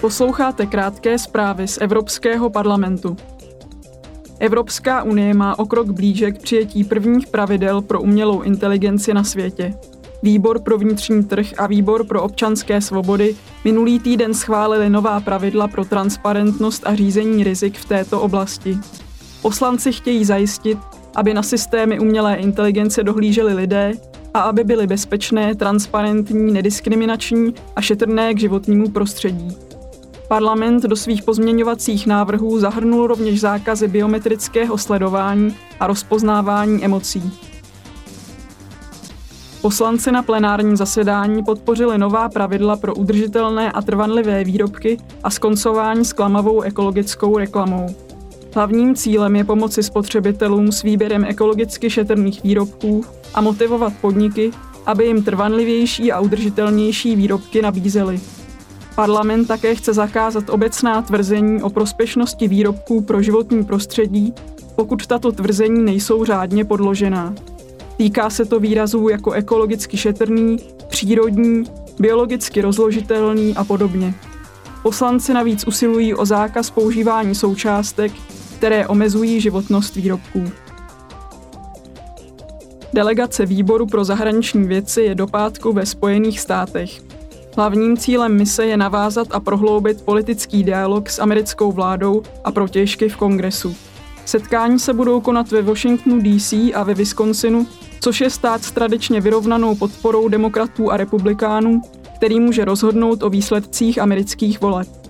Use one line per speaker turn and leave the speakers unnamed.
Posloucháte krátké zprávy z Evropského parlamentu. Evropská unie má o krok blíže k přijetí prvních pravidel pro umělou inteligenci na světě. Výbor pro vnitřní trh a Výbor pro občanské svobody minulý týden schválili nová pravidla pro transparentnost a řízení rizik v této oblasti. Poslanci chtějí zajistit, aby na systémy umělé inteligence dohlíželi lidé a aby byly bezpečné, transparentní, nediskriminační a šetrné k životnímu prostředí. Parlament do svých pozměňovacích návrhů zahrnul rovněž zákazy biometrického sledování a rozpoznávání emocí. Poslanci na plenárním zasedání podpořili nová pravidla pro udržitelné a trvanlivé výrobky a skoncování s klamavou ekologickou reklamou. Hlavním cílem je pomoci spotřebitelům s výběrem ekologicky šetrných výrobků a motivovat podniky, aby jim trvanlivější a udržitelnější výrobky nabízely. Parlament také chce zakázat obecná tvrzení o prospěšnosti výrobků pro životní prostředí, pokud tato tvrzení nejsou řádně podložená. Týká se to výrazů jako ekologicky šetrný, přírodní, biologicky rozložitelný a podobně. Poslanci navíc usilují o zákaz používání součástek, které omezují životnost výrobků. Delegace výboru pro zahraniční věci je do pátku ve Spojených státech. Hlavním cílem mise je navázat a prohloubit politický dialog s americkou vládou a protěžky v kongresu. Setkání se budou konat ve Washingtonu DC a ve Wisconsinu, což je stát s tradičně vyrovnanou podporou demokratů a republikánů, který může rozhodnout o výsledcích amerických voleb.